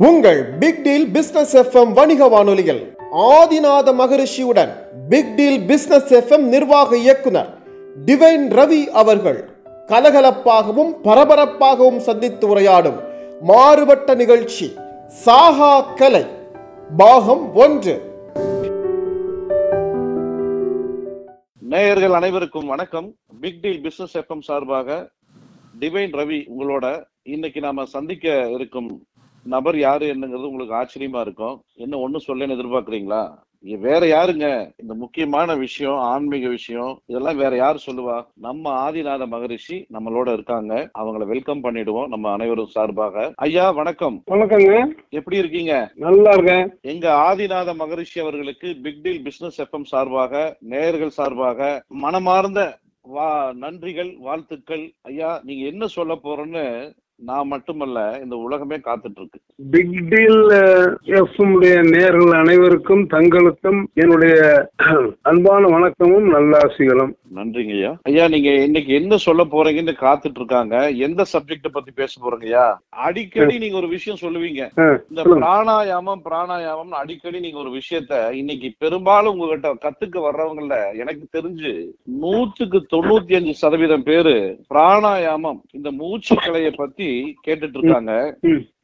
உங்கள் big deal business FM வணிக வானொலியில் ஆதிநாத மகரிஷியுடன் பிக் டீல் பிசினஸ் எஃப்எம் நிர்வாக இயக்குனர் டிவைன் ரவி அவர்கள் கலகலப்பாகவும் பரபரப்பாகவும் சந்தித்து உரையாடும் மாறுபட்ட நிகழ்ச்சி சாகா கலை பாகம் ஒன்று. நேயர்கள் அனைவருக்கும் வணக்கம். பிக் டீல் பிசினஸ் எஃப்எம் சார்பாக டிவைன் ரவி உங்களோட இன்னைக்கு நாம சந்திக்க இருக்கும் நபர் யாரு என்னங்கிறது உங்களுக்கு ஆச்சரியமா இருக்கும். என்ன ஒண்ணு சொல்லன்னு எதிர்பார்க்கறீங்களா? வேற யாருங்க? இந்த முக்கியமான விஷயம் ஆன்மீக விஷயம் இதெல்லாம் வேற யாரு சொல்லுவா? நம்ம ஆதிநாத மகரிஷி நம்மளோட இருக்காங்க. அவங்கள வெல்கம் பண்ணிடுவோம் நம்ம அனைவரும் சார்பாக. ஐயா வணக்கம். வணக்கங்க. எப்படி இருக்கீங்க? நல்லா இருக்கேன். எங்க ஆதிநாத மகரிஷி அவர்களுக்கு பிக் டீல் பிசினஸ் எஃப்எம் சார்பாக நேயர்கள் சார்பாக மனமார்ந்த வா நன்றிகள் வாழ்த்துக்கள். ஐயா நீங்க என்ன சொல்ல போறோன்னு நான் மட்டுமல்ல இந்த உலகமே காத்துட்டு இருக்கு பிக் டீல் எஃப்எம் உடைய நேர்கள் அனைவருக்கும் தங்களுக்கும் என்னுடைய அன்பான வணக்கமும் நல்லாசிகளும். நன்றிங்க ஐயா. ஐயா நீங்க இன்னைக்கு என்ன சொல்ல போறீங்கன்னு காத்துட்டு இருக்காங்க எந்த சப்ஜெக்ட பத்தி பேச போறீங்க ஐயா? அடிக்கடி நீங்க ஒரு விஷயம் சொல்லுவீங்க. இந்த. பிராணாயாமம் பிராணாயாமம் அடிக்கடி நீங்க ஒரு விஷயத்த இன்னைக்கு பெரும்பாலும் உங்ககிட்ட கத்துக்க வர்றவங்கல எனக்கு தெரிஞ்சு நூற்றுக்கு தொண்ணூத்தி அஞ்சு சதவீதம் பேரு பிராணாயாமம் இந்த மூச்சு கலையை பத்தி கேட்டுட்டு இருக்காங்க.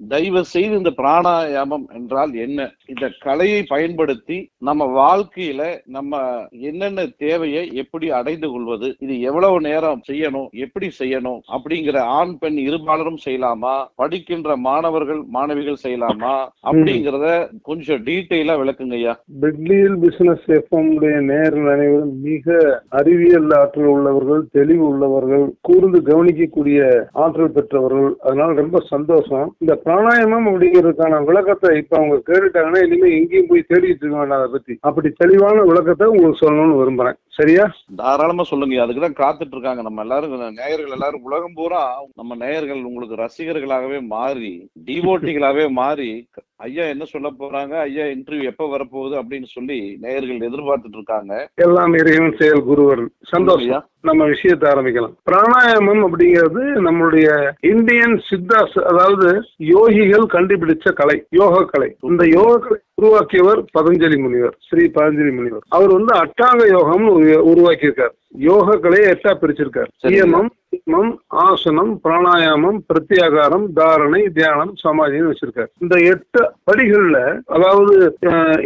தயவு செய்து இந்த பிராணாயாமம் என்றால் என்ன? இந்த கலையை பயன்படுத்தி நம்ம வாழ்க்கையில நம்ம என்னென்ன தேவையை எப்படி அடைந்து கொள்வது இது எவ்வளவு நேரம் செய்யணும் எப்படி செய்யணும் அப்படிங்கிற ஆண் பெண் இருபாலரும் செய்யலாமா? படிக்கின்ற மாணவர்கள் மாணவிகள் செய்யலாமா? அப்படிங்கறத கொஞ்சம் டீட்டெயிலா விளக்குங்க ஐயா. பிக் பிசினஸ் எஃப்எம் உடைய நேர்கள் அனைவரும் மிக அறிவியல் ஆற்றல் உள்ளவர்கள் தெளிவு உள்ளவர்கள் கூர்ந்து கவனிக்கக்கூடிய ஆற்றல் பெற்றவர்கள். அதனால ரொம்ப சந்தோஷம். இந்த பிராணாயமம் அப்படிங்கிறதுக்கான விளக்கத்தை இப்ப அவங்க கேட்டுட்டாங்கன்னா இனிமே எங்கேயும் போய் தேடிட்டு இருக்க வேண்டாம் அதை பத்தி. அப்படி தெளிவான விளக்கத்தை உங்களுக்கு சொல்லணும்னு விரும்புறேன். சரியா? தாராளமா சொல்லுங்க. அதுக்குதான் காத்துட்டு இருக்காங்க. நம்ம எல்லாரும் நேயர்கள் எல்லாரும். உலகம் பூரா நம்ம நேயர்கள் உங்களுக்கு ரசிகர்களாகவே மாறி டிவோட்டிகளாகவே மாறி ஐயா என்ன சொல்ல போறாங்க? ஐயா இன்டர்வியூ எப்ப வரப்போகுது அப்படின்னு சொல்லி நேயர்கள் எதிர்பார்த்துட்டு இருக்காங்க. எல்லாம் இறைவன் செயல் குருவர் சந்தோஷம். நம்ம விஷயத்தை ஆரம்பிக்கலாம். பிராணாயாமம் அப்படிங்கிறது நம்மளுடைய இந்தியன் சித்தாஸ் அதாவது யோகிகள் கண்டுபிடிச்ச கலை யோக கலை இந்த யோக கலை உருவாக்கியவர் பதஞ்சலி முனிவர் ஸ்ரீ பதஞ்சலி முனிவர். அவர் வந்து அட்டாங்க யோகம்னு உரு- உருவாக்கியிருக்கார். யோக கலையை எட்டா பிரிச்சிருக்கார். நியமம் ஆத்மம் ஆசனம் பிராணாயாமம் பிரத்யாகாரம் தாரணை தியானம் சமாதின்னு வச்சிருக்காரு. இந்த எட்டு படிகள்ல அதாவது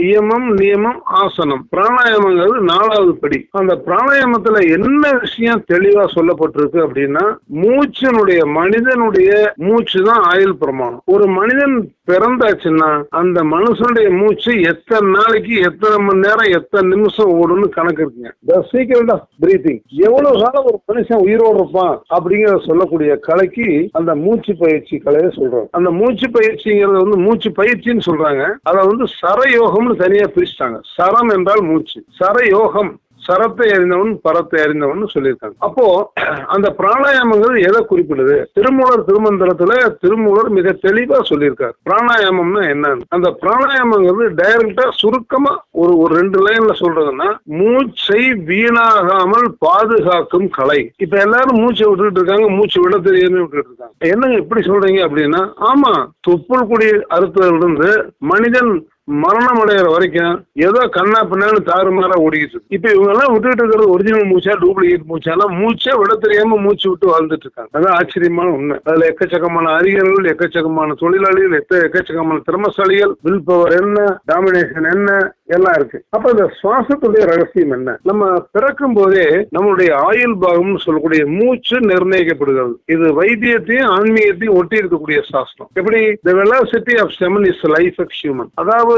இயமம் நியமம் ஆசனம் பிராணாயாமங்கிறது நாலாவது படி. அந்த பிராணாயாமத்துல என்ன விஷயம் தெளிவா சொல்லப்பட்டிருக்கு அப்படின்னா மூச்சனுடைய மனிதனுடைய மூச்சு தான் ஆயுள் பிரமாணம். ஒரு மனிதன் பிறந்தாச்சுன்னா அந்த மனுஷனுடைய மூச்சு எத்தனை நாளைக்கு எத்தனை மணி நேரம் எத்தனை நிமிஷம் ஓடும்னு கணக்கு இருக்குங்க. த சீக்கிரம் ஆஃப் பிரீத்திங் எவ்வளவு காலம் ஒரு மனுஷன் உயிரோடு இருப்பான்? அப்படிங்கிற சொல்லக்கூடிய கலைக்கு அந்த மூச்சு பயிற்சி கலையை சொல்றோம் அந்த மூச்சு பயிற்சிங்கிறது வந்து மூச்சு பயிற்சின்னு சொல்றாங்க. அதை வந்து சரயோகம்னு தனியா பிரிச்சுட்டாங்க. சரம் என்றால் மூச்சு. சரயோகம். சரத்தை அறிந்தவன் பரத்தை அறிந்தவன் சொல்லியிருக்காங்க. அப்போ அந்த பிராணாயாமங்கிறது எதை குறிப்பிடுது? திருமூலர் திருமந்திரத்துல திருமூலர் மிக தெளிவா சொல்லியிருக்காரு. பிராணாயாமம்னா என்னன்னு. அந்த பிராணாயாமங்கிறது டைரக்டா சுருக்கமா ஒரு ஒரு ரெண்டு லைன்ல சொல்றதுன்னா மூச்சை வீணாகாமல் பாதுகாக்கும் கலை. இப்ப எல்லாரும் மூச்சை விட்டுட்டு இருக்காங்க மூச்சு விட தெரியாம விட்டுட்டு இருக்காங்க. என்னங்க இப்படி சொல்றீங்க அப்படின்னா ஆமா தொப்புள் குடி அறுத்ததுல இருந்து மனிதன் மரணம் அடைகிற வரைக்கும் ஏதோ கண்ணா பின்னான்னு தாறுமாறா ஓடிக்கிட்டு இருக்கு. இப்ப இவங்க எல்லாம் விட்டுட்டு இருக்கிறது ஒரிஜினல் மூச்சா டூப்ளிகேட் மூச்சானா மூச்சே விட தெரியாம மூச்சு விட்டு வாழ்ந்துட்டு இருக்காங்க. அதான் ஆச்சரியமான உண்மை. அதுல எக்கச்சக்கமான அறிஞர்கள் எக்கச்சக்கமான தொழிலாளிகள் எத்த எக்கச்சக்கமான திறமசாலிகள் வில் பவர் என்ன டாமினேஷன் என்ன எல்லாம் இருக்கு. அப்ப இந்த சுவாசத்துடைய ரகசியம் என்ன? நம்ம பிறக்கும் போதே நம்மளுடைய ஆயுள் பாகம்னு சொல்லக்கூடிய மூச்சு நிர்ணயிக்கப்படுகிறது. இது வைத்தியத்தையும் ஆன்மீகத்தையும் ஒட்டி இருக்கக்கூடிய சாஸ்திரம். எப்படி? The velocity of semen is life of human அதாவது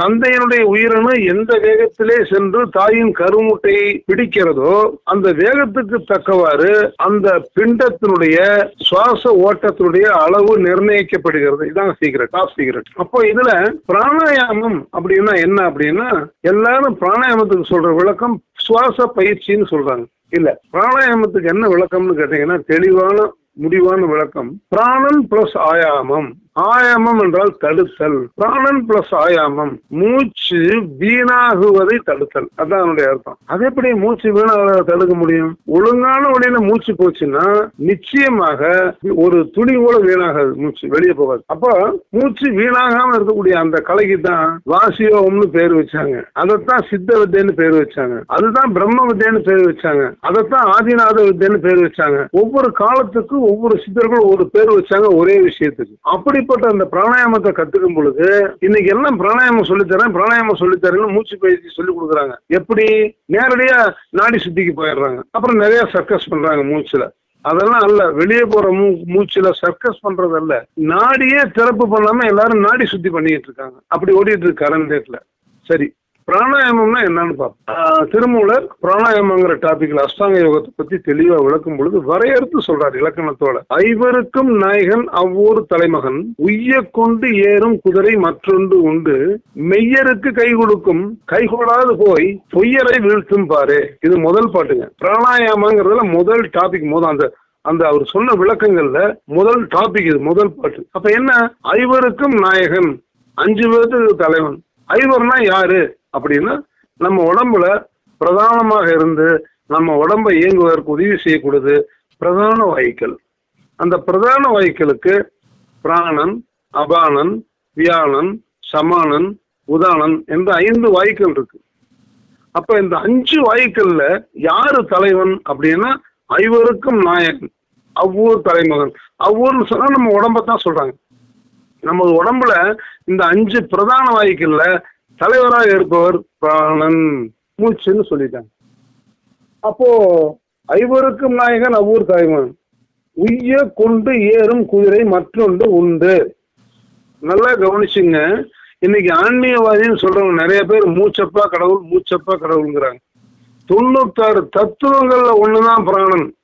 தந்தையினுடைய உயிரணு எந்த வேகத்திலே சென்று தாயின் கருமுட்டையை பிடிக்கிறதோ அந்த வேகத்துக்கு தக்கவாறு அந்த பிண்டத்தினுடைய சுவாச ஓட்டத்தினுடைய அளவு நிர்ணயிக்கப்படுகிறது. இதான் சீக்கிரட் ஆஃப் சீக்கிரட் அப்போ இதுல பிராணாயாமம் அப்படின்னா என்ன அப்படின்னா எல்லாரும் பிராணாயாமத்துக்கு சொல்ற விளக்கம் சுவாச பயிற்சின்னு சொல்றாங்க. இல்ல பிராணாயாமத்துக்கு என்ன விளக்கம்னு கேட்டீங்கன்னா தெளிவான முடிவான விளக்கம். பிராணன் பிளஸ் ஆயாமம். ஆயாமம் என்றால் தடுத்தல். பிராணன் பிளஸ் ஆயாமம். மூச்சு வீணாகுவதை தடுத்தல். அதான் அதனுடைய அர்த்தம். அது எப்படி மூச்சு வீணாக தடுக்க முடியும்? ஒழுங்கான வழியில மூச்சு போச்சுன்னா நிச்சயமாக ஒரு துளி கூட வீணாகாது மூச்சு வெளியே போகாது. அப்போ மூச்சு வீணாகாம இருக்கக்கூடிய அந்த கலைக்கு தான் வாசியோகம்னு பேர் வச்சாங்க. அதைத்தான் சித்த வித்தைன்னு பேர் வச்சாங்க. அதுதான் பிரம்ம வித்தைன்னு பேர் வச்சாங்க. அதைத்தான் ஆதிநாத வித்தைன்னு பேர் வச்சாங்க. ஒவ்வொரு காலத்துக்கும் ஒவ்வொரு சித்தர்களும் ஒரு பேர் வச்சாங்க ஒரே விஷயத்துக்கு. அப்படி அப்படிப்பட்ட அந்த பிராணாயாமத்தை கத்துக்கும் பொழுது இன்னைக்கு எல்லாம் பிராணாயாமம் சொல்லித்தரேன் பிராணாயாமம் சொல்லித்தரேன்னு மூச்சு பயிற்சி சொல்லி கொடுக்குறாங்க. எப்படி? நேரடியா நாடி சுத்திக்கு போயிடுறாங்க. அப்புறம் நிறைய சர்க்கஸ் பண்றாங்க மூச்சுல. அதெல்லாம் அல்ல வெளியே போற மூ மூச்சுல சர்க்கஸ் பண்றது அல்ல நாடியே திறப்பு பண்ணாம எல்லாரும் நாடி சுத்தி பண்ணிட்டு இருக்காங்க. அப்படி ஓடிட்டு இருக்கு கரண்ட் டேட்ல சரி பிராணாயாமம்னா என்னன்னு பார்ப்போம் திருமூலர் பிராணாயாமங்கிற டாபிக்ல அஷ்டாங்க யோகத்தை பத்தி தெளிவா விளக்கும் பொழுது வரையறுத்து சொல்றாரு இலக்கணத்தோட. ஐவருக்கும் நாயகன் அவ்வொரு தலைமகன். உய்ய கொண்டு ஏறும் குதிரை மற்றொன்று உண்டு. மெய்யருக்கு கை கொடுக்கும். கை கொடாது போய் பொய்யரை வீழ்த்தும் பாரு. இது முதல் பாட்டுங்க. பிராணாயாமங்கிறதுல முதல் டாபிக் முதல் அந்த அந்த அவர் சொன்ன விளக்கங்கள்ல முதல் டாபிக் இது முதல் பாட்டு. அப்ப என்ன? ஐவருக்கும் நாயகன். அஞ்சு பேருக்கு தலைவன். ஐவர்னா யாரு? அப்படின்னா நம்ம உடம்புல பிரதானமாக இருந்து நம்ம உடம்பை இயங்குவதற்கு உதவி செய்யக்கூடியது பிரதான வாய்க்கள் அந்த பிரதான வாய்க்களுக்கு பிராணன் அபானன் வியானன் சமானன் உதானன் என்ற ஐந்து வாயுக்கள் இருக்கு. அப்ப இந்த அஞ்சு வாய்க்கள்ல யாரு தலைவன் அப்படின்னா ஐவருக்கும் நாயகன். அவ்வூர் தலைமகன். அவ்வூர்னு சொன்னா நம்ம உடம்பத்தான் சொல்றாங்க. நமது உடம்புல இந்த அஞ்சு பிரதான வாய்க்கள்ல தலைவராக இருப்பவர் பிராணன். மூச்சுன்னு சொல்லிட்டாங்க. அப்போ ஐவருக்கும் நாயகன் அவ்வூர் தாய்மன். உய்ய கொண்டு ஏறும் குதிரை மற்றொன்று உண்டு. நல்லா கவனிச்சுங்க. இன்னைக்கு ஆன்மீகவாதின்னு சொல்றவங்க நிறைய பேர் மூச்சப்பா கடவுள் மூச்சப்பா கடவுள்ங்கிறாங்க. தொண்ணூத்தாறு தத்துவங்கள்ல ஒண்ணுதான் பிராணன்.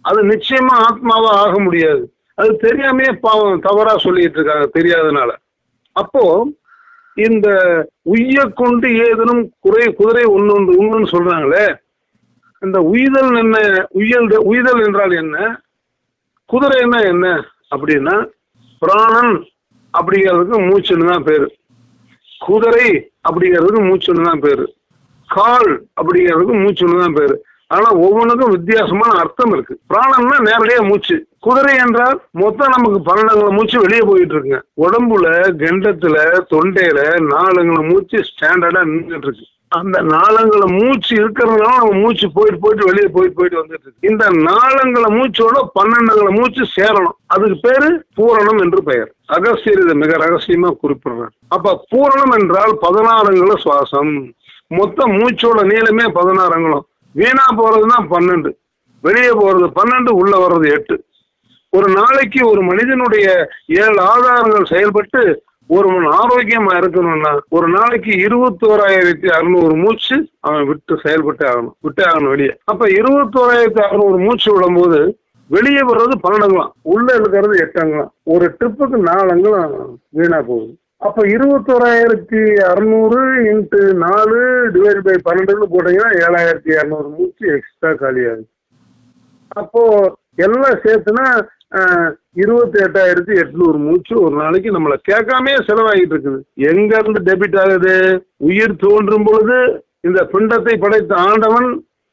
அது நிச்சயமா ஆத்மாவா ஆக முடியாது. அது தெரியாமையே பாவம் தவறா சொல்லிட்டு இருக்காங்க தெரியாதனால. அப்போ இந்த உய்ய கொண்டு ஏதனும் குறை குதிரை ஒன்று உண்ணுன்னு சொல்றாங்களே இந்த உய்தல் என்ன உய்யல் உய்தல் என்றால் என்ன குதிரைன்னா என்ன அப்படின்னா பிராணன் அப்படிங்கிறதுக்கு மூச்சுன்னு தான் பேரு. குதிரை அப்படிங்கிறதுக்கு மூச்சுன்னு தான் பேரு. கால் அப்படிங்கிறதுக்கு மூச்சுன்னு தான் பேரு. ஆனா ஒவ்வொன்றுக்கும் வித்தியாசமான அர்த்தம் இருக்கு. பிராணம்னா நேரடியா மூச்சு. குதிரை என்றால் மொத்தம் நமக்கு பன்னெண்டுங்களை மூச்சு வெளியே போயிட்டு இருக்குங்க. உடம்புல கெண்டத்துல தொண்டையில நாலுங்களை மூச்சு ஸ்டாண்டர்டா நின்றுட்டு இருக்கு. அந்த நாளங்கள மூச்சு இருக்கிறதுனால நம்ம மூச்சு போயிட்டு போயிட்டு வெளியே போயிட்டு போயிட்டு வந்துட்டு இருக்கு. இந்த நாளங்கள மூச்சோட பன்னெண்டுங்கள மூச்சு சேரணும். அதுக்கு பேரு பூரணம் என்று பெயர். அகஸ்தியர் இதை மிக ரகசியமா குறிப்பிடுறார் அப்ப பூரணம் என்றால் பதினாறுங்கள சுவாசம். மொத்த மூச்சோட நீளமே பதினாறுங்களும் வீணா போறதுன்னா பன்னெண்டு. வெளியே போறது பன்னெண்டு உள்ள வர்றது எட்டு. ஒரு நாளைக்கு ஒரு மனிதனுடைய ஏழு ஆதாரங்கள் செயல்பட்டு ஒருவன் ஆரோக்கியமா இருக்கணும்னா ஒரு நாளைக்கு இருபத்தோராயிரத்தி அறுநூறு மூச்சு அவன் விட்டு செயல்பட்டு ஆகணும் விட்டு ஆகணும் வெளியே. அப்ப இருபத்தோராயிரத்தி அறுநூறு மூச்சு விடும்போது வெளியே வர்றது பன்னெண்டுங்களாம் உள்ள இருக்கிறது எட்டங்களாம். ஒரு ட்ரிப்புக்கு நாலு வீணா போகுது. அப்ப இருபத்தோராயிரத்தி அறுநூறு இன்ட்டு நாலு டிவைட் பை பன்னெண்டுன்னு போட்டீங்கன்னா ஏழாயிரத்தி இரநூறு மூச்சு எக்ஸ்ட்ரா காலியாகுது. அப்போ எல்லாம் சேர்த்துனா இருபத்தி எட்டாயிரத்தி எட்நூறு மூச்சு ஒரு நாளைக்கு நம்மளை கேட்காமே செலவாகிட்டு இருக்குது. எங்க இருந்து டெபிட் ஆகுது? உயிர் தோன்றும் பொழுது இந்த பிண்டத்தை படைத்த ஆண்டவன்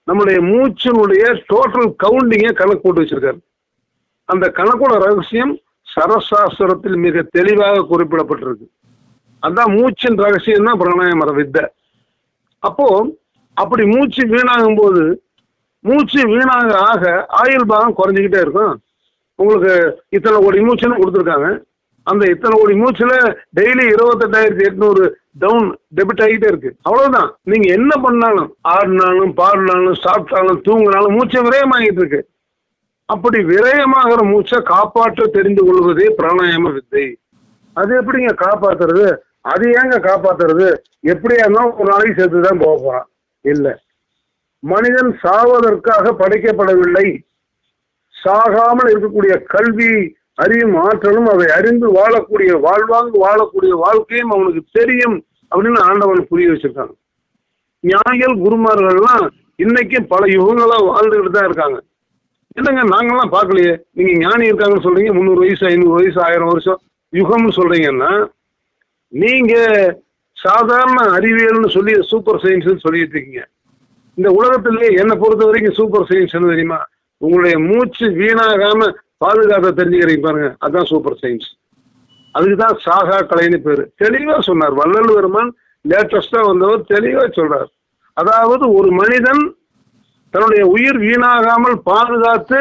நம்முடைய மூச்சினுடைய டோட்டல் கவுண்டிங்க கணக்கு போட்டு வச்சிருக்காரு. அந்த கணக்கோட ரகசியம் சரசாஸ்திரத்தில் மிக தெளிவாக குறிப்பிடப்பட்டிருக்கு. அதான் மூச்சின் ரகசியம் தான் பிராணாயாமர வித்தை. அப்போ அப்படி மூச்சு வீணாகும் போது மூச்சு வீணாக ஆக ஆயுள் பாகம் குறைஞ்சிக்கிட்டே இருக்கும். உங்களுக்கு இத்தனை கோடி மூச்சுன்னு கொடுத்துருக்காங்க. அந்த இத்தனை கோடி மூச்சுல டெய்லி இருபத்தெட்டாயிரத்தி எட்நூறு டவுன் டெபிட் ஆகிட்டே இருக்கு. அவ்வளவுதான். நீங்க என்ன பண்ணாலும் ஆடினாலும் பாடினாலும் சாப்பிட்டாலும் தூங்கினாலும் மூச்சை விரயமாகிட்டு இருக்கு. அப்படி விரயமாகிற மூச்சை காப்பாற்ற தெரிந்து கொள்வதே பிராணாயாம வித்தை. அது எப்படிங்க காப்பாத்துறது? அது ஏங்க காப்பாத்துறது? எப்படியா இருந்தாலும் ஒரு நாளைக்கு சேர்த்து தான் போக போறான். இல்லை. மனிதன் சாவதற்காக படைக்கப்படவில்லை. சாகாமல் இருக்கக்கூடிய கல்வி அறியும் ஆற்றலும் அதை அறிந்து வாழக்கூடிய வாழ்வாங்கு வாழக்கூடிய வாழ்க்கையும் அவனுக்கு தெரியும் அப்படின்னு ஆண்டவன் புரிய வச்சிருக்காங்க. ஞானிகள் குருமார்கள்லாம் இன்னைக்கும் பல யுகங்களா வாழ்ந்துகிட்டு தான் இருக்காங்க. என்னங்க நாங்கெல்லாம் பார்க்கலையே? நீங்க ஞானி இருக்காங்கன்னு சொல்றீங்க முந்நூறு வயசு ஐநூறு வயசு ஆயிரம் வருஷம் யுகம்னு சொல்றீங்கன்னா நீங்க சாதாரண அறிவியல்னு சொல்லி சூப்பர் சயின்ஸ் சொல்லிட்டு இருக்கீங்க. இந்த உலகத்திலேயே என்னை பொறுத்த வரைக்கும் சூப்பர் சயின்ஸ் என்ன தெரியுமா? உங்களுடைய மூச்சு வீணாகாம பாதுகாக்க தெரிஞ்சுக்கிறீங்க பாருங்க. அதுதான் சூப்பர் சயின்ஸ் அதுக்கு தான் சாகா கலைன்னு பேரு. தெளிவா சொன்னார். வள்ளல் பெருமான் லேட்டஸ்டா வந்தவர் தெளிவா சொல்றார். அதாவது ஒரு மனிதன் தன்னுடைய உயிர் வீணாகாமல் பாதுகாத்து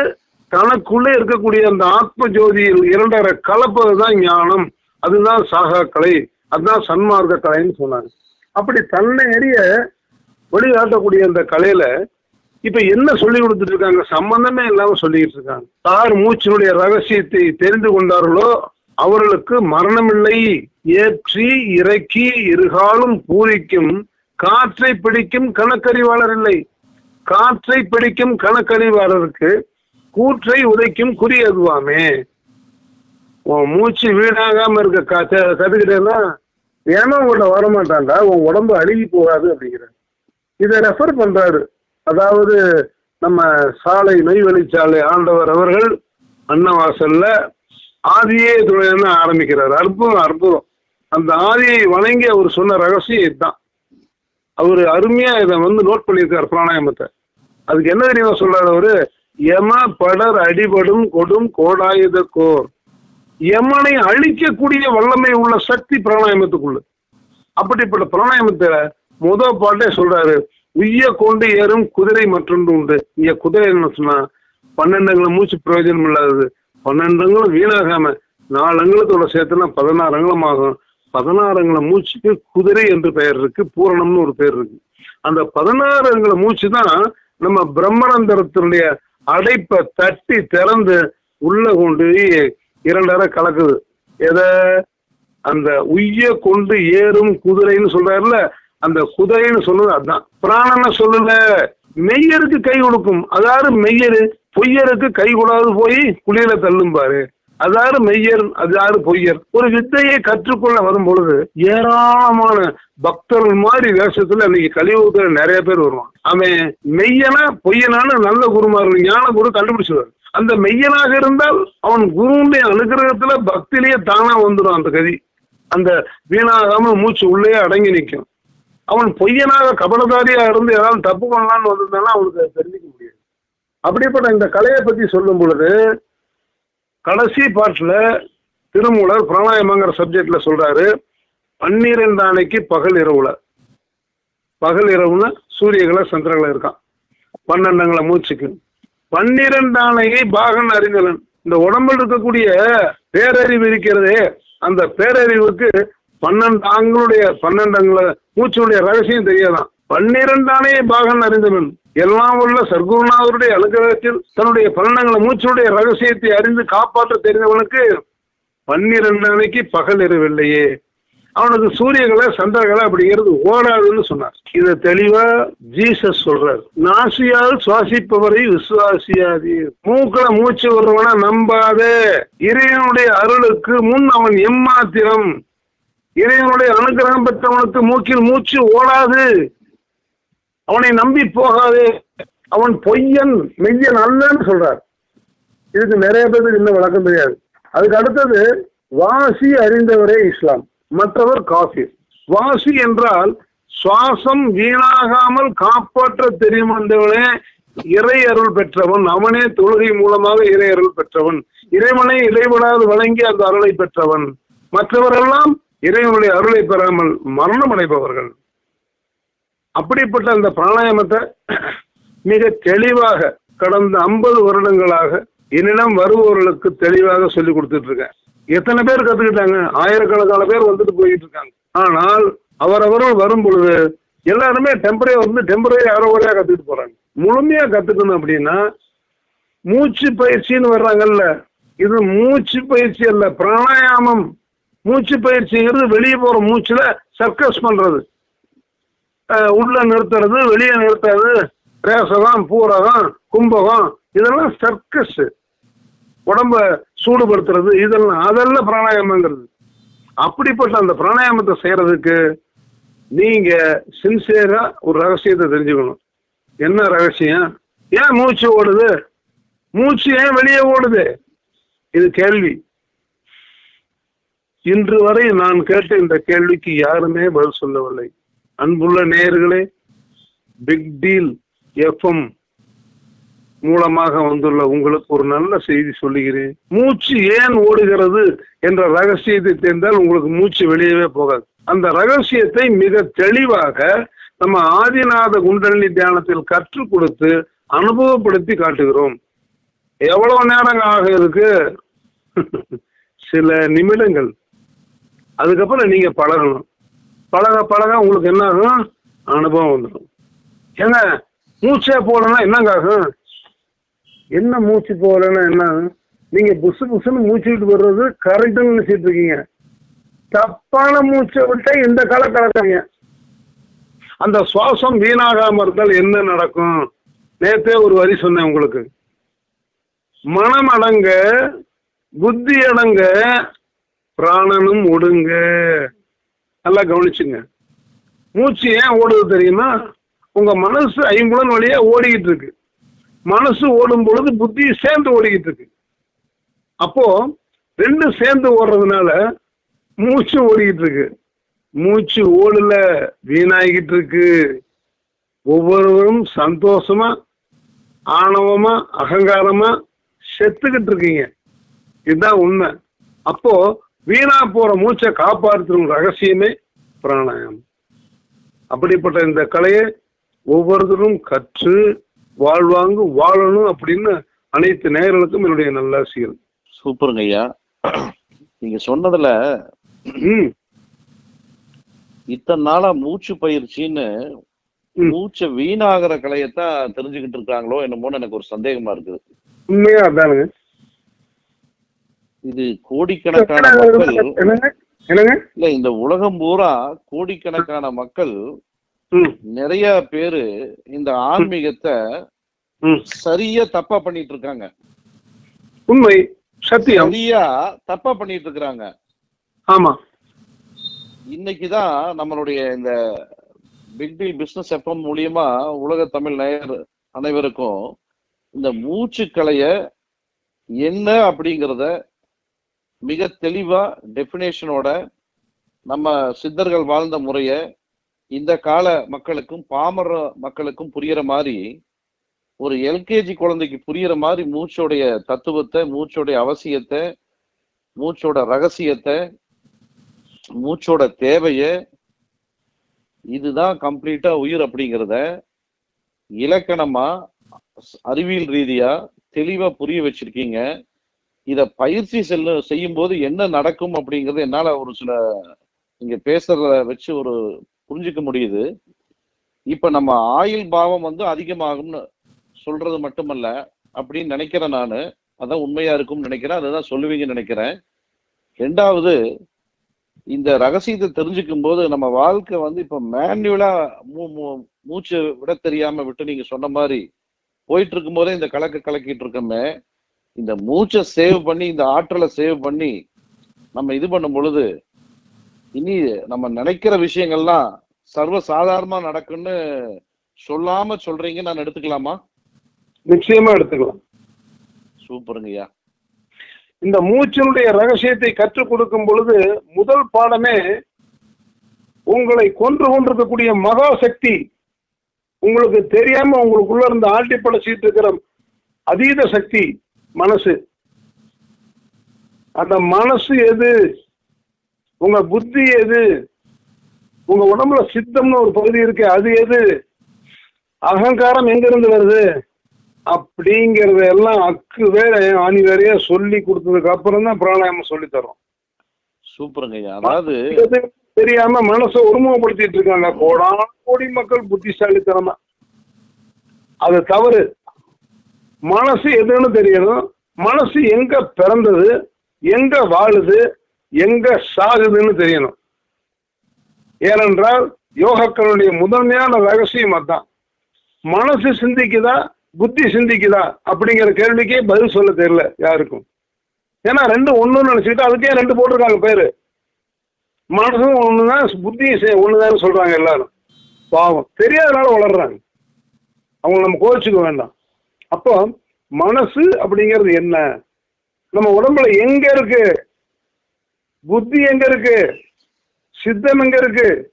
தனக்குள்ளே இருக்கக்கூடிய அந்த ஆத்ம ஜோதியில் இரண்டரை கலப்பது தான் ஞானம். அதுதான் சாகா கலை. அதுதான் சன்மார்க்க கலைன்னு சொன்னாங்க. அப்படி தன்னை அறிய வழிகாட்டக்கூடிய அந்த கலையில இப்ப என்ன சொல்லி கொடுத்துட்டு இருக்காங்க? சம்பந்தமே இல்லாம சொல்லிட்டு இருக்காங்க. தார் மூச்சினுடைய ரகசியத்தை தெரிந்து கொண்டார்களோ அவர்களுக்கு மரணமில்லை. ஏற்றி இறக்கி இருகாலும் பூரிக்கும் காற்றை பிடிக்கும் கணக்கறிவாளர் இல்லை. காற்றை பிடிக்கும் கணக்கறிவாளருக்கு கூற்றை உதைக்கும் குறி அதுவாமே. உன் மூச்சு வீணாகாம இருக்க கத்து- கத்துக்கிட்டேன்னா ஏன்னா உன்னை வரமாட்டான்டா உன் உடம்பு அழுகி போகாது அப்படிங்கிற இதை ரெஃபர் பண்றாரு. அதாவது நம்ம சாலை நெய்வழிச்சாலை ஆண்டவர் அவர்கள் அன்னவாசல்ல ஆதியே துணைன்னு ஆரம்பிக்கிறார். அற்புதம் அற்புதம். அந்த ஆதியை வணங்கி அவர் சொன்ன ரகசியம் இதுதான். அவர் அருமையா இதை வந்து நோட் பண்ணியிருக்காரு பிராணாயாமத்தை. அதுக்கு என்ன தெரியுமா சொல்றாரு அவரு? யம படர் அடிபடும் கொடும் கோடாயுத கோர். யமனை அழிக்கக்கூடிய வல்லமை உள்ள சக்தி பிராணாயாமத்துக்குள்ள அப்படிப்பட்ட பிராணாயாமத்தை முத பாட்டே சொல்றாரு உய்ய கொண்டு ஏறும் குதிரை மற்றொன்று உண்டு. இங்க குதிரை என்ன சொன்னா பன்னெண்டு மூச்சு பிரயோஜனம் இல்லாதது. பன்னெண்டு அங்குலம் வீணாகாம நாலு சேர்த்துனா பதினாறு அங்குலம் ஆகும். பதினாறு அங்கல மூச்சுக்கு குதிரை என்று பெயர் இருக்கு பூரணம்னு ஒரு பேர் இருக்கு. அந்த பதினாறு அங்கல மூச்சு தான் நம்ம பிரம்மரந்தரத்தினுடைய அடைப்பை தட்டி திறந்து உள்ள கொண்டு இரண்டரை கலக்குது. எதை? அந்த உய்ய கொண்டு ஏறும் குதிரைன்னு சொல்றாருல அந்த குதிரைன்னு சொன்னது அதுதான் பிராணனை சொல்லல மெய்யருக்கு கை கொடுக்கும். அதாவது மெய்யரு. பொய்யருக்கு கை கூடாது போய் குளியில தள்ளும் பாரு. அதாறு மெய்யர் அதாறு பொய்யர். ஒரு வித்தையை கற்றுக்கொள்ள வரும் பொழுது ஏராளமான பக்தர்கள் மாதிரி வேஷத்துல இன்னைக்கு கலியுகத்துல நிறைய பேர் வருவான் அவன் மெய்யனா பொய்யனான நல்ல குருமார்கள் ஞான குரு கண்டுபிடிச்சிருவார். அந்த மெய்யனாக இருந்தால் அவன் குருவுடைய அனுகிரகத்துல பக்திலேயே தானா வந்துடும் அந்த கதி. அந்த வீணாகாம மூச்சு உள்ளே அடங்கி நிற்கும் அவன் பொய்யனாக கபடதாரியா இருந்து ஏதாவது தப்பு பண்ணலான்னு வந்திருந்தாலும் அவனுக்கு அது தெரிஞ்சுக்க முடியாது. அப்படிப்பட்ட இந்த கலையை பத்தி சொல்லும் பொழுது கடைசி பாட்டில் திருமூலர் பிராணாயமங்கிற சப்ஜெக்ட்ல சொல்றாரு பன்னிரெண்டு அணைக்கு பகல் இரவுல. பகல் இரவுல சூரியகளை சந்திரகளை இருக்கான். பன்னெண்டுங்களை மூச்சுக்கு பன்னிரெண்டு அணையை பாகன் அறிந்தலன் இந்த உடம்பில் இருக்கக்கூடிய பேரறிவு இருக்கிறதே அந்த பேரறிவுக்கு பன்னெண்டு ஆண்களுடைய பன்னெண்டு பூச்சியுடைய ரகசியம் தெரியாதான். பன்னிரண்டு பாகன் அறிந்தவன். எல்லாம் உள்ள சர்க்குருநாதருடைய அனுகிரகத்தில் தன்னுடைய பலனங்களை மூச்சுடைய ரகசியத்தை அறிந்து காப்பாற்ற தெரிந்தவனுக்கு பன்னிரண்டு அணைக்கு பகல் இரவில்லையே. அவனுக்கு சூரியகளை சந்திரகலை அப்படிங்கிறது ஓடாதுன்னு சொன்னார். இதை தெளிவா ஜீசஸ் சொல்றாரு. நாசியால் சுவாசிப்பவரை விசுவாசியாதி மூக்கல மூச்சு வருவன நம்பாதே. இறைவனுடைய அருளுக்கு முன் அவன் எம்மாத்திரம். இறைவனுடைய அனுகிரகம் பெற்றவனுக்கு மூக்கில் மூச்சு ஓடாது. அவனை நம்பி போகாது. அவன் பொய்யன் மெய்யன் அல்லன்னு சொல்றார். இதுக்கு நிறைய பேருக்கு இன்னும் விளக்கம் தெரியாது. அதுக்கு அடுத்தது வாசி அறிந்தவரே இஸ்லாம். மற்றவர் காஃபிர். வாசி என்றால் சுவாசம் வீணாகாமல் காப்பாற்ற தெரியும் என்றவனே இறை அருள் பெற்றவன். அவனே தொழுகை மூலமாக இறை அருள் பெற்றவன். இறைவனை இடைவிடாது வழங்கி அந்த அருளை பெற்றவன். மற்றவரெல்லாம் இறைவனுடைய அருளை பெறாமல் மரணம் அடைபவர்கள். அப்படிப்பட்ட அந்த பிராணாயாமத்தை மிக தெளிவாக கடந்த ஐம்பது வருடங்களாக என்னிடம் வருபவர்களுக்கு தெளிவாக சொல்லி கொடுத்துட்டு இருக்கேன் எத்தனை பேர் கத்துக்கிட்டாங்க? ஆயிரக்கணக்கான பேர் வந்துட்டு போயிட்டு இருக்காங்க ஆனால் அவரவர்கள் வரும் பொழுது எல்லாருமே டெம்பரரி வந்து டெம்பரரி அறகுறையா கத்துக்கிட்டு போறாங்க. முழுமையா கத்துக்கணும் அப்படின்னா மூச்சு பயிற்சின்னு வர்றாங்கல்ல. இது மூச்சு பயிற்சி அல்ல பிராணாயாமம். மூச்சு பயிற்சிங்கிறது வெளியே போற மூச்சுல சர்க்கஸ் பண்றது. உள்ள நிறுத்துறது வெளியே நிறுத்துறது ரேசகம் பூரகம் கும்பகம் இதெல்லாம் சர்க்கஸ் உடம்ப சூடுபடுத்துறது இதெல்லாம் அதெல்லாம் பிராணாயாமங்கிறது. அப்படிப்பட்ட அந்த பிராணாயாமத்தை செய்யறதுக்கு நீங்க சின்சியரா ஒரு ரகசியத்தை தெரிஞ்சுக்கணும். என்ன ரகசியம்? ஏன் மூச்சு ஓடுது? மூச்சு ஏன் வெளியே ஓடுது? இது கேள்வி. இன்று வரை நான் கேட்ட இந்த கேள்விக்கு யாருமே பதில் சொல்லவில்லை. அன்புள்ள நேயர்களே பிக் டீல் எஃப்எம் மூலமாக வந்துள்ள உங்களுக்கு ஒரு நல்ல செய்தி சொல்லுகிறேன். மூச்சு ஏன் ஓடுகிறது என்ற ரகசியத்தை தெரிந்தால் உங்களுக்கு மூச்சு வெளியவே போகாது. அந்த ரகசியத்தை மிக தெளிவாக நம்ம ஆதிநாத குண்டலினி தியானத்தில் கற்றுக் கொடுத்து அனுபவப்படுத்தி காட்டுகிறோம். எவ்வளவு நேரம் ஆக இருக்கு? சில நிமிடங்கள். அதுக்கப்புறம் நீங்க பழகணும். பழக பழக உங்களுக்கு என்ன ஆகும் அனுபவம் வந்துடும். ஏங்க மூச்சே போகலன்னா என்னங்க ஆகும்? என்ன மூச்சு போகலன்னா என்ன ஆகும்? நீங்க புசு புசுன்னு மூச்சு விட்டு வர்றது கரெக்டுன்னு நினைச்சிட்டு இருக்கீங்க. தப்பான மூச்சை விட்டா இந்த கால கலக்காங்க அந்த சுவாசம் வீணாகாம இருந்தால் என்ன நடக்கும்? நேத்தே ஒரு வரி சொன்னேன் உங்களுக்கு. மனம் அடங்க புத்தி அடங்க பிராணனும் ஒடுங்க. நல்லா கவனிச்சுங்க. மூச்சு ஏன் ஓடுது தெரியுமா? உங்க மனசு ஐம்புலன் வழியா ஓடிக்கிட்டு இருக்கு. மனசு ஓடும் பொழுது புத்தி சேர்ந்து ஓடிக்கிட்டு இருக்கு. அப்போ ரெண்டு சேர்ந்து ஓடுறதுனால மூச்சு ஓடிக்கிட்டு இருக்கு. மூச்சு ஓடல வீணாகிட்டு இருக்கு. ஒவ்வொருவரும் சந்தோஷமா ஆணவமா அகங்காரமா செத்துக்கிட்டு இருக்கீங்க. இதுதான் உண்மை. அப்போ வீணா போற மூச்சை காப்பாற்றுற ரகசியமே பிராணாயாமம் அப்படிப்பட்ட இந்த கலையை ஒவ்வொருத்தரும் கற்று வாழ்வாங்கு வாழணும் அப்படின்னு அனைத்து நேயர்களுக்கும் என்னுடைய நல்லாசிகள். சூப்பருங்க ஐயா. நீங்க சொன்னதுல இத்தனை நாளா மூச்சு பயிற்சின்னு. மூச்சை வீணாகிற கலையத்தான் தெரிஞ்சுக்கிட்டு இருக்காங்களோ என்னமோன்னு எனக்கு ஒரு சந்தேகமா இருக்குது. உண்மையா அதானுங்க. இது கோடிக்கணக்கான மக்கள் இல்ல இந்த உலகம் பூரா கோடிக்கணக்கான மக்கள் நிறைய பேரு இந்த ஆன்மீகத்தை சரியா தப்பா பண்ணிட்டு இருக்காங்க உண்மை சத்தியம். சரியா தப்பா பண்ணிட்டு இருக்கிறாங்க ஆமா. இன்னைக்குதான் நம்மளுடைய இந்த பிக் டீல் பிசினஸ் எஃப்எம் மூலியமா உலக தமிழ் நேயர் அனைவருக்கும் இந்த மூச்சு கலைய என்ன அப்படிங்கிறத மிக தெளிவா டெபினேஷனோட நம்ம சித்தர்கள் வாழ்ந்த முறைய இந்த கால மக்களுக்கும் பாமர மக்களுக்கும் புரியிற மாதிரி ஒரு எல்கேஜி குழந்தைக்கு புரியிற மாதிரி மூச்சோடைய தத்துவத்தை மூச்சோடைய அவசியத்தை மூச்சோட ரகசியத்தை மூச்சோட தேவைய இதுதான் கம்ப்ளீட்டா உயிர் அப்படிங்கிறத இலக்கணமா அறிவியல் ரீதியா தெளிவா புரிய வச்சிருக்கீங்க. இத பயிற்சி செல்ல செய்யும் போது என்ன நடக்கும் அப்படிங்கறது என்னால ஒரு சில இங்க பேசுறத வச்சு ஒரு புரிஞ்சுக்க முடியுது. இப்ப நம்ம ஆயுள் பாவம் வந்து அதிகமாகும்னு சொல்றது மட்டுமல்ல அப்படின்னு நினைக்கிறேன் நானு. அதான் உண்மையா இருக்கும்னு நினைக்கிறேன். அதுதான் சொல்லுவீங்கன்னு நினைக்கிறேன். ரெண்டாவது இந்த ரகசியத்தை தெரிஞ்சுக்கும் போது நம்ம வாழ்க்கை வந்து இப்ப மேனுவலா மூ மூ- மூச்சு விட தெரியாம விட்டு நீங்க சொன்ன மாதிரி போயிட்டு இருக்கும் போதே இந்த கலக்க கலக்கிட்டு இருக்கோமே இந்த மூச்சை சேவ் பண்ணி இந்த ஆற்றலை சேவ் பண்ணி நம்ம இது பண்ணும் பொழுது இனி நம்ம நினைக்கிற விஷயங்கள்லாம் சர்வ சாதாரணமா நடக்கும்னு சொல்லாம சொல்றீங்க நான் எடுத்துக்கலாமா? நிச்சயமா எடுத்துக்கலாம். சூப்பருங்கய்யா. இந்த மூச்சினுடைய ரகசியத்தை கற்றுக் கொடுக்கும் பொழுது முதல் பாடமே உங்களை கொன்று கொண்டிருக்கக்கூடிய மகா சக்தி. உங்களுக்கு தெரியாம உங்களுக்குள்ள இருந்து ஆட்டி படைச்சிட்டு இருக்கிற அதீத சக்தி. மனசு. அந்த மனசு எது? உங்க புத்தி எது? உங்க உடம்புல சித்தம்னு ஒரு பகுதி இருக்கு அது எது? அகங்காரம் எங்க இருந்து வருது? அப்படிங்கறத எல்லாம் அக்கு வேற ஆணி வேறையா சொல்லி கொடுத்ததுக்கு அப்புறம் தான் பிராணாயாமம் சொல்லி தரோம். சூப்பருங்கய்யா அதாவது தெரியாம மனசை ஒருமுகப்படுத்திட்டு இருக்காங்க. கோடான கோடி மக்கள் புத்திசாலித்தனமா. அது தவறு. மனசு எதுன்னு தெரியணும். மனசு எங்க பிறந்தது எங்க வாழுது எங்க சாகுதுன்னு தெரியணும். ஏனென்றால் யோகக்களுடைய முதன்மையான ரகசியம் அதான் மனசு சிந்திக்குதா புத்தி சிந்திக்குதா அப்படிங்கிற கேள்விக்கே பதில் சொல்ல தெரியல யாருக்கும். ஏன்னா ரெண்டு ஒன்று நினைச்சுக்கிட்டு அதுக்கே ரெண்டு போட்டிருக்காங்க பேரு. மனசும் ஒண்ணுதான் புத்தியும் சே- ஒண்ணுதான் சொல்றாங்க எல்லாரும். பாவம். தெரியாதனால வளர்றாங்க. அவங்க நம்ம கோச்சிக்க வேண்டாம். அப்போ மனசு அப்படிங்கிறது என்ன? நம்ம உடம்புல எங்க இருக்கு? புத்தி எங்க இருக்கு? சித்தம் எங்க இருக்கு?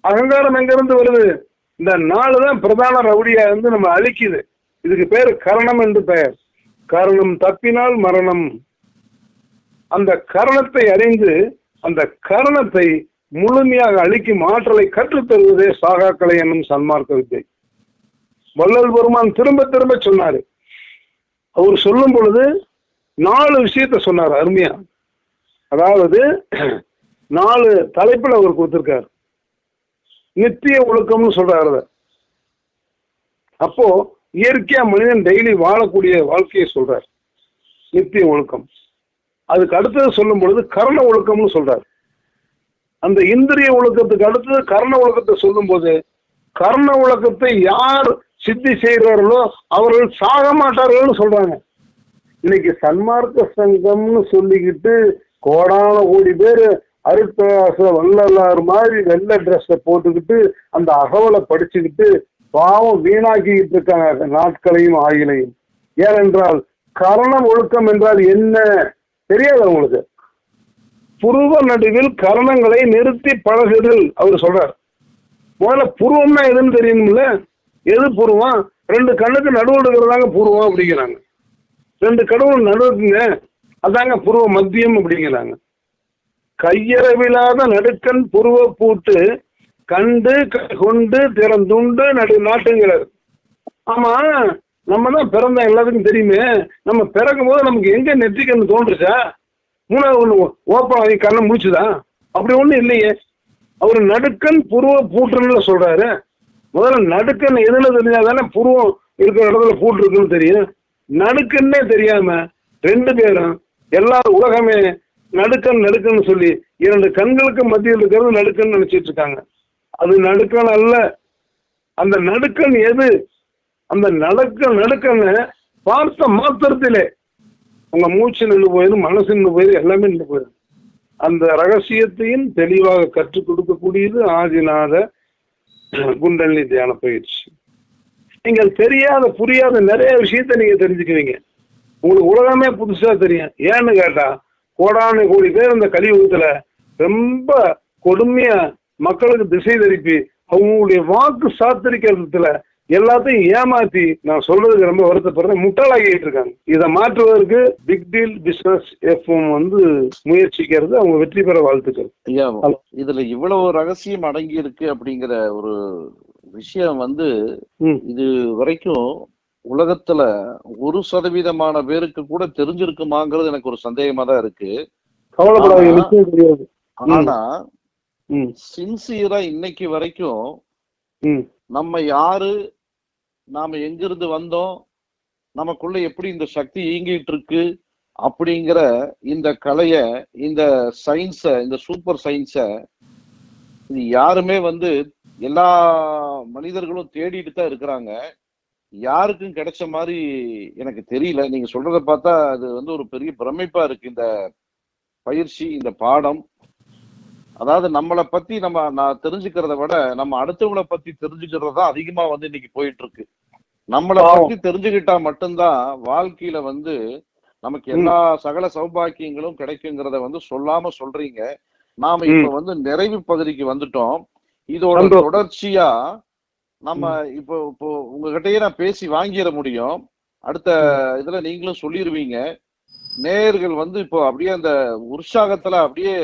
அகங்காரம் எங்க இருந்து வருது? இந்த நாலு தான் பிரதான ரவுடியா இருந்து நம்ம அழிக்குது. இதுக்கு பேர் கரணம் என்று பெயர். கரணம் தப்பினால் மரணம். அந்த கரணத்தை அறிந்து அந்த கரணத்தை முழுமையாக அழிக்கும் ஆற்றலை கற்றுத் தருவதே சாகாக்கலை என்னும் சன்மார்க்க வித்தை. வள்ளல் பெருமான் திரும்ப திரும்ப சொன்னாரு. அவர் சொல்லும் பொழுது நாலு விஷயத்த சொன்னார் அருமையா. அதாவது நாலு தலைப்புல அவர் கொடுத்திருக்காரு. நித்திய ஒழுக்கம்னு சொல்றாரு அப்போ இயற்கையா மனிதன் டெய்லி வாழக்கூடிய வாழ்க்கையை சொல்றார். நித்திய ஒழுக்கம். அதுக்கு அடுத்தது சொல்லும் பொழுது கரண ஒழுக்கம்னு சொல்றார். அந்த இந்திரிய ஒழுக்கத்துக்கு அடுத்தது கரண ஒழுக்கத்தை சொல்லும்போது கர்ண ஒழுக்கத்தை யார் சித்தி செய்கிறார்களோ அவர்கள் சாக மாட்டார்கள்னு சொல்றாங்க. இன்னைக்கு சன்மார்க்க சங்கம்னு சொல்லிக்கிட்டு கோடான கோடி பேர் அருட்பிரகாச வள்ளலார் மாதிரி வெள்ளை ட்ரெஸ்ஸை போட்டுக்கிட்டு அந்த அகவலை படிச்சுக்கிட்டு பாவம் வீணாக்கிக்கிட்டு இருக்காங்க நாட்களையும் ஆயிலையும் ஏனென்றால் கரணம் ஒழுக்கம் என்றால் என்ன? தெரியாது அவங்களுக்கு. புருவ நடுவில் கரணங்களை நிறுத்தி பழகுதல் அவர் சொல்றார். முதல்ல புருவம்னா எதுன்னு தெரியணும்ல? எது புருவம்? ரெண்டு கண்ணுக்கு நடுவில் இருக்கிறதாங்க புருவம் அப்படிங்கிறாங்க. ரெண்டு கடவுள் நடுவுக்குங்க அதாங்க புருவ மத்தியம் அப்படிங்கிறாங்க. கையறவில்லாத நடுக்கண் புருவ பூட்டு கண்டு கொண்டு திறந்துண்டு நடு நாட்டுங்கிறார். ஆமா நம்ம தான் பிறந்த எல்லாத்துக்கும் தெரியுமே. நம்ம பிறக்கும் போது நமக்கு எங்க நெற்றிக்கண்ணு தோன்றுச்சா? மூணாவது ஒன்று ஓப்பன் கண்ணை முடிச்சுதா அப்படி ஒன்றும் இல்லையே. அவர் நடுக்கன் புருவ பூட்டுன்னு சொல்றாரு. முதல்ல நடுக்கன் எதுன்னு தெரிஞ்சாதானே புருவம் இருக்கிற இடத்துல பூட்டு இருக்குன்னு தெரியும். நடுக்கன்னே தெரியாம ரெண்டு பேரும் எல்லா உலகமே நடுக்கன் நடுக்கன்னு சொல்லி இரண்டு கண்களுக்கு மத்தியில் இருக்கிறது நடுக்கன் நினைச்சிட்டு இருக்காங்க. அது நடுக்கன் அல்ல. அந்த நடுக்கன் எது? அந்த நடுக்க நடுக்கன்னு பார்த்த மாத்திரத்திலே உங்க மூச்சு நின்று போயிடும் மனசு நின்று போயிடும் எல்லாமே நின்று போயிடும் அந்த ரகசியத்தையும் தெளிவாக கற்றுக் கொடுக்கக்கூடியது ஆதிநாத குண்டலினி தியான பயிற்சி. நீங்கள் தெரியாத புரியாத நிறைய விஷயத்த நீங்க தெரிஞ்சுக்குவீங்க. உங்களுக்கு உலகமே புதுசா தெரியும். ஏன்னு கேட்டா கோடான கோடி பேர் இந்த கலியுகத்துல ரொம்ப கொடுமையா மக்களுக்கு திசை திருப்பி அவங்களுடைய வாக்கு சாத்திரிக்கிறதுல எல்லாத்தையும் ஏமாத்தி நான் சொல்றதுக்கு ரொம்ப வருத்தப்படுறேன். முட்டாளாகிட்டு இருக்காங்க இதை மாற்றுவதற்கு பிக் டீல் பிசினஸ் எஃப்எம் வந்து முயற்சிக்கிறது அவங்க வெற்றி பெற வாழ்த்துக்கள். ஐயா. இதுல இவ்வளவு ரகசியம் அடங்கி இருக்கு அப்படிங்கிற ஒரு விஷயம் வந்து இது வரைக்கும் உலகத்துல ஒரு சதவீதமான பேருக்கு கூட தெரிஞ்சிருக்குமாங்கிறது எனக்கு ஒரு சந்தேகமா தான் இருக்கு. ஆனா சின்சியரா இன்னைக்கு வரைக்கும் நம்ம யாரு நாம எங்கிருந்து வந்தோம்? நமக்குள்ள எப்படி இந்த சக்தி இயங்கிட்டு இருக்கு அப்படிங்கிற இந்த கலைய இந்த சயின்ஸ இந்த சூப்பர் சயின்ஸ இது யாருமே வந்து எல்லா மனிதர்களும் தேடிட்டு தான் இருக்கிறாங்க. யாருக்கும் கிடைச்ச மாதிரி எனக்கு தெரியல. நீங்க சொல்றத பார்த்தா அது வந்து ஒரு பெரிய பிரமிப்பா இருக்கு. இந்த பயிற்சி இந்த பாடம் அதாவது நம்மளை பத்தி நம்ம நான் தெரிஞ்சுக்கிறத விட நம்ம அடுத்தவங்கள பத்தி தெரிஞ்சுக்கிறது தான் அதிகமா வந்து இன்னைக்கு போயிட்டு இருக்கு நம்மளை. பத்தி தெரிஞ்சுக்கிட்டா மட்டும்தான் வாழ்க்கையில வந்து நமக்கு எல்லா சகல சௌபாக்கியங்களும் கிடைக்குங்கிறத வந்து சொல்லாம சொல்றீங்க. நாம இப்ப வந்து நிறைவு பகுதிக்கு வந்துட்டோம். இதோட. தொடர்ச்சியா நம்ம இப்போ இப்போ உங்ககிட்டயே நான் பேசி வாங்கிட முடியும். அடுத்த இதுல நீங்களும் சொல்லிருவீங்க. நேயர்கள் வந்து இப்போ அப்படியே அந்த உற்சாகத்துல அப்படியே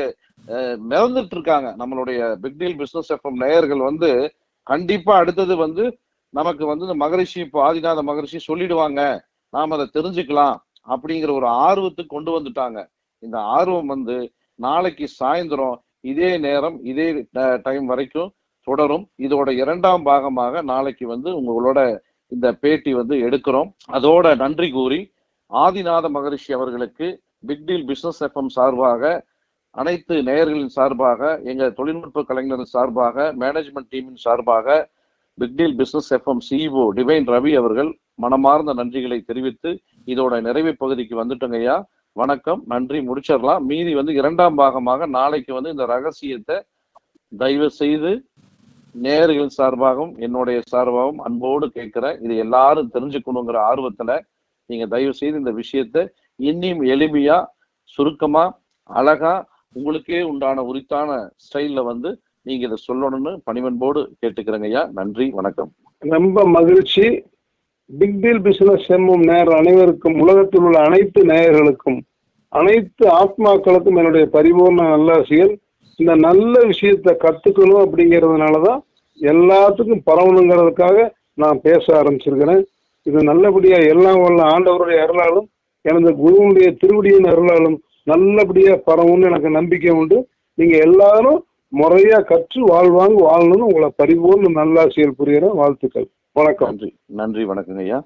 மிதந்துட்டு இருக்காங்க நம்மளுடைய பிக் டீல் பிசினஸ் எஃப்எம் நேயர்கள் வந்து கண்டிப்பா அடுத்தது வந்து நமக்கு வந்து இந்த மகரிஷி இப்போ ஆதிநாத மகரிஷி சொல்லிடுவாங்க. நாம் அதை தெரிஞ்சுக்கலாம் அப்படிங்கிற ஒரு ஆர்வத்துக்கு கொண்டு வந்துட்டாங்க. இந்த ஆர்வம் வந்து நாளைக்கு சாயந்தரம் இதே நேரம் இதே டைம் வரைக்கும் தொடரும். இதோட இரண்டாம் பாகமாக நாளைக்கு வந்து உங்களோட இந்த பேட்டி வந்து எடுக்கிறோம். அதோட நன்றி கூறி ஆதிநாத மகரிஷி அவர்களுக்கு பிக்டீல் பிசினஸ் எஃப்எம் சார்பாக அனைத்து நேயர்களின் சார்பாக எங்கள் தொழில்நுட்ப கலைஞரின் சார்பாக மேனேஜ்மெண்ட் டீமின் சார்பாக big deal business FM CEO Divine Ravi அவர்கள் மனமார்ந்த நன்றிகளை தெரிவித்து இதோட நிறைவு பகுதிக்கு வந்துட்டோங்க ஐயா. வணக்கம் நன்றி முடிச்சிடலாம். மீதி வந்து இரண்டாம் பாகமாக நாளைக்கு வந்து இந்த ரகசியத்தை தயவு செய்து நேயர்கள் சார்பாகவும் என்னுடைய சார்பாகவும் அன்போடு கேட்கிறேன் இது எல்லாரும் தெரிஞ்சுக்கணுங்கிற ஆர்வத்துல நீங்க தயவு செய்து இந்த விஷயத்த இன்னும் எளிமையா சுருக்கமா அழகா உங்களுக்கே உண்டான உரித்தான ஸ்டைல்ல வந்து நீங்க இதை சொல்லணும்னு பணிவன்போடு கேட்டுக்கிறேங்க ஐயா. நன்றி வணக்கம். ரொம்ப மகிழ்ச்சி. பிக் டீல் பிசினஸ் செம்மும் நேர் அனைவருக்கும் உலகத்தில் உள்ள அனைத்து நேயர்களுக்கும் அனைத்து ஆத்மாக்களுக்கும் என்னுடைய பரிபூர்ண நல்லாசிகள். இந்த நல்ல விஷயத்தை கத்துக்கணும் அப்படிங்கிறதுனால தான் எல்லாத்துக்கும் பரவணுங்கிறதுக்காக நான் பேச ஆரம்பிச்சிருக்கிறேன். இது நல்லபடியா எல்லாம் உள்ள ஆண்டவருடைய அருளாலும் எனது குருவனுடைய திருவடியின் அருளாலும் நல்லபடியா பரவும்னு எனக்கு நம்பிக்கை உண்டு. நீங்க எல்லாரும் முறையா கற்று வாழ்வாங்க வாழணும்னு உங்களை பரிபூர்ண நல்லாசியல் புரியுறேன் வாழ்த்துக்கள். வணக்கம். நன்றி. நன்றி. வணக்கங்க ஐயா